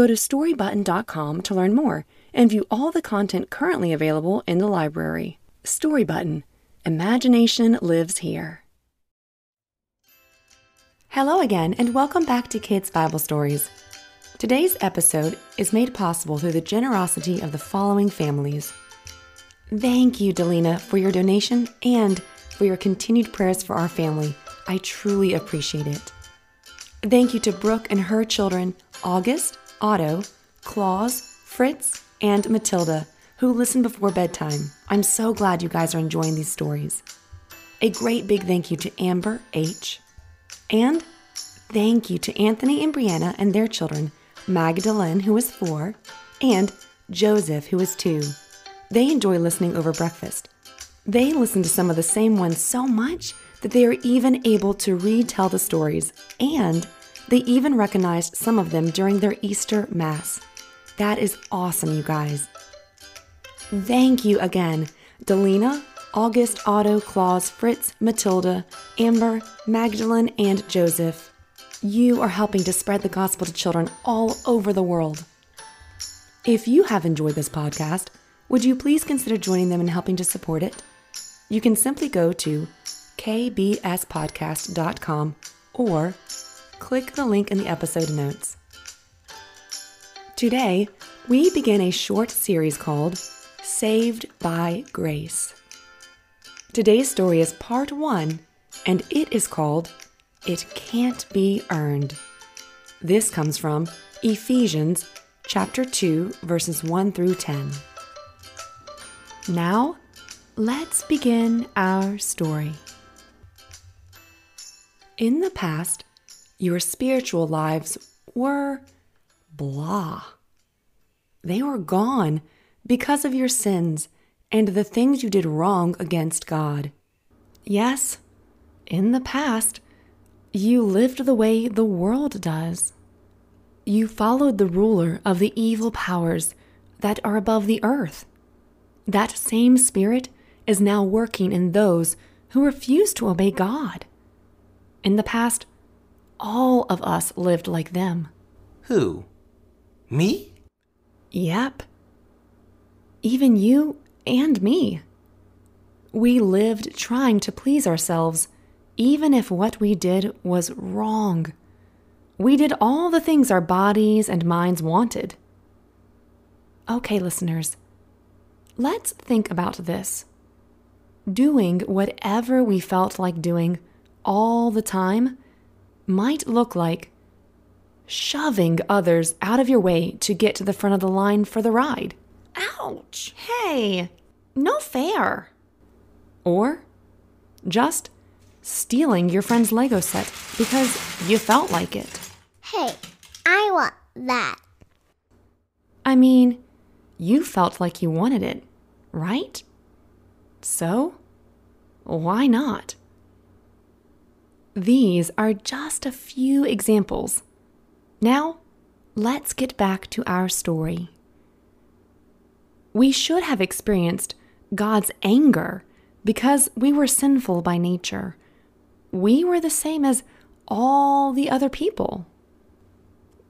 Go to storybutton.com to learn more and view all the content currently available in the library. Storybutton Imagination lives here. Hello again, and welcome back to Kids Bible Stories. Today's episode is made possible through the generosity of the following families. Thank you, Delina, for your donation and for your continued prayers for our family. I truly appreciate it. Thank you to Brooke and her children, August, Otto, Claus, Fritz, and Matilda who listen before bedtime. I'm so glad you guys are enjoying these stories. A great big thank you to Amber H. And thank you to Anthony and Brianna and their children, Magdalene, who is four, and Joseph, who is two. They enjoy listening over breakfast. They listen to some of the same ones so much that they are even able to retell the stories, and they even recognized some of them during their Easter Mass. That is awesome, you guys. Thank you again, Delina, August, Otto, Claus, Fritz, Matilda, Amber, Magdalene, and Joseph. You are helping to spread the gospel to children all over the world. If you have enjoyed this podcast, would you please consider joining them and helping to support it? You can simply go to kbspodcast.com or click the link in the episode notes. Today, we begin a short series called Saved by Grace. Today's story is part one, and it is called It Can't Be Earned. This comes from Ephesians chapter 2, verses 1 through 10. Now, let's begin our story. In the past, your spiritual lives were blah. They were gone because of your sins and the things you did wrong against God. Yes, in the past, you lived the way the world does. You followed the ruler of the evil powers that are above the earth. That same spirit is now working in those who refuse to obey God. In the past, all of us lived like them. Who? Me? Yep even you and me. We lived trying to please ourselves, even if what we did was wrong. We did all the things our bodies and minds wanted. Okay, listeners, let's think about this. Doing whatever we felt like doing all the time might look like shoving others out of your way to get to the front of the line for the ride. Ouch! Hey, no fair. Or just stealing your friend's Lego set because you felt like it. Hey, I want that. I mean, you felt like you wanted it, right? So, why not? These are just a few examples. Now, let's get back to our story we should have experienced God's anger because we were sinful by nature. We were the same as all the other people.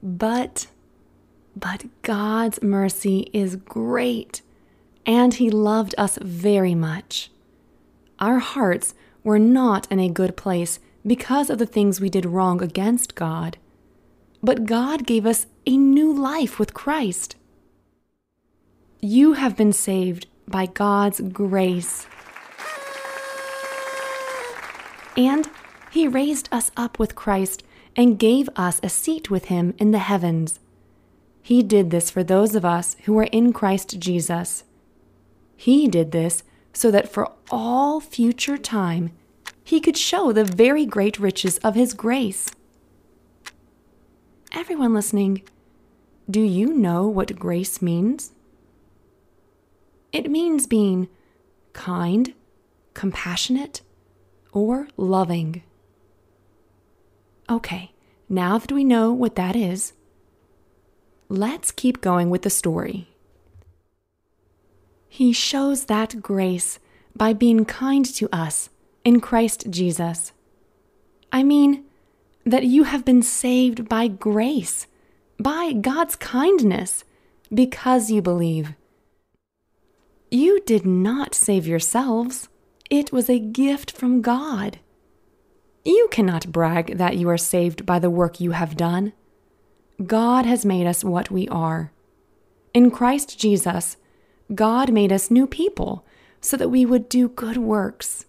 But, but God's mercy is great, and He loved us very much. Our hearts were not in a good place because of the things we did wrong against God. But God gave us a new life with Christ. You have been saved by God's grace. And He raised us up with Christ and gave us a seat with Him in the heavens. He did this for those of us who are in Christ Jesus. He did this so that for all future time He could show the very great riches of His grace. Everyone listening, Do you know what grace means? It means being kind, compassionate, or loving. Okay, now that we know what that is, let's keep going with the story. He shows that grace by being kind to us in Christ Jesus. I mean, that you have been saved by grace, by God's kindness, because you believe. You did not save yourselves, it was a gift from God. You cannot brag that you are saved by the work you have done. God has made us what we are. In Christ Jesus, God made us new people so that we would do good works.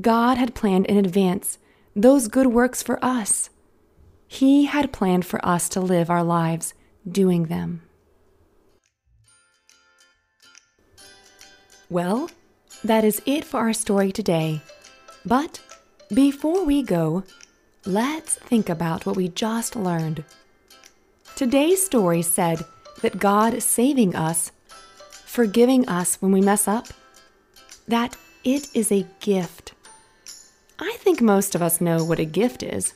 God had planned in advance those good works for us. He had planned for us to live our lives doing them. Well, that is it for our story today. But before we go, let's think about what we just learned. Today's story said that God saving us, forgiving us when we mess up, that it is a gift. I think most of us know what a gift is,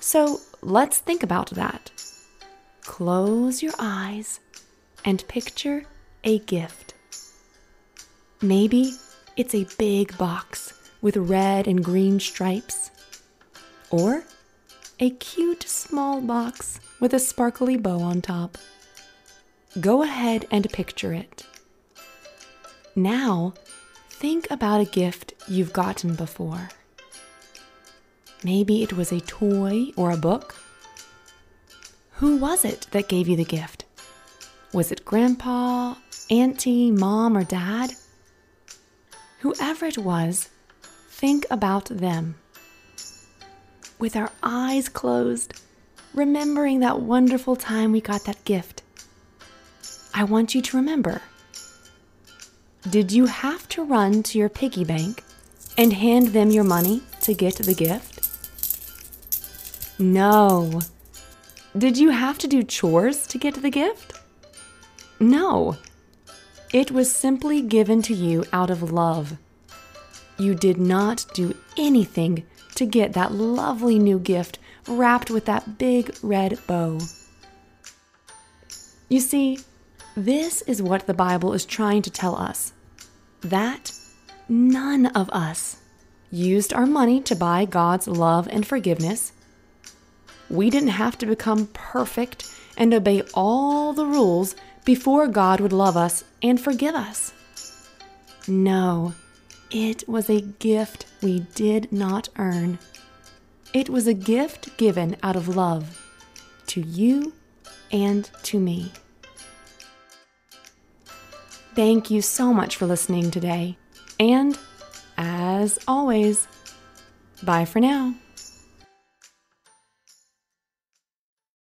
so let's think about that. Close your eyes and picture a gift. Maybe it's a big box with red and green stripes, or a cute small box with a sparkly bow on top. Go ahead and picture it. Now, think about a gift you've gotten before. Maybe it was a toy or a book. Who was it that gave you the gift? Was it grandpa, auntie, mom, or dad? Whoever it was, think about them. With our eyes closed, remembering that wonderful time we got that gift, I want you to remember. Did you have to run to your piggy bank and hand them your money to get the gift? No. Did you have to do chores to get the gift? No. It was simply given to you out of love. You did not do anything to get that lovely new gift wrapped with that big red bow. You see, this is what the Bible is trying to tell us that none of us used our money to buy God's love and forgiveness we didn't have to become perfect and obey all the rules before God would love us and forgive us. No, it was a gift we did not earn. It was a gift given out of love to you and to me. Thank you so much for listening today. And as always, bye for now.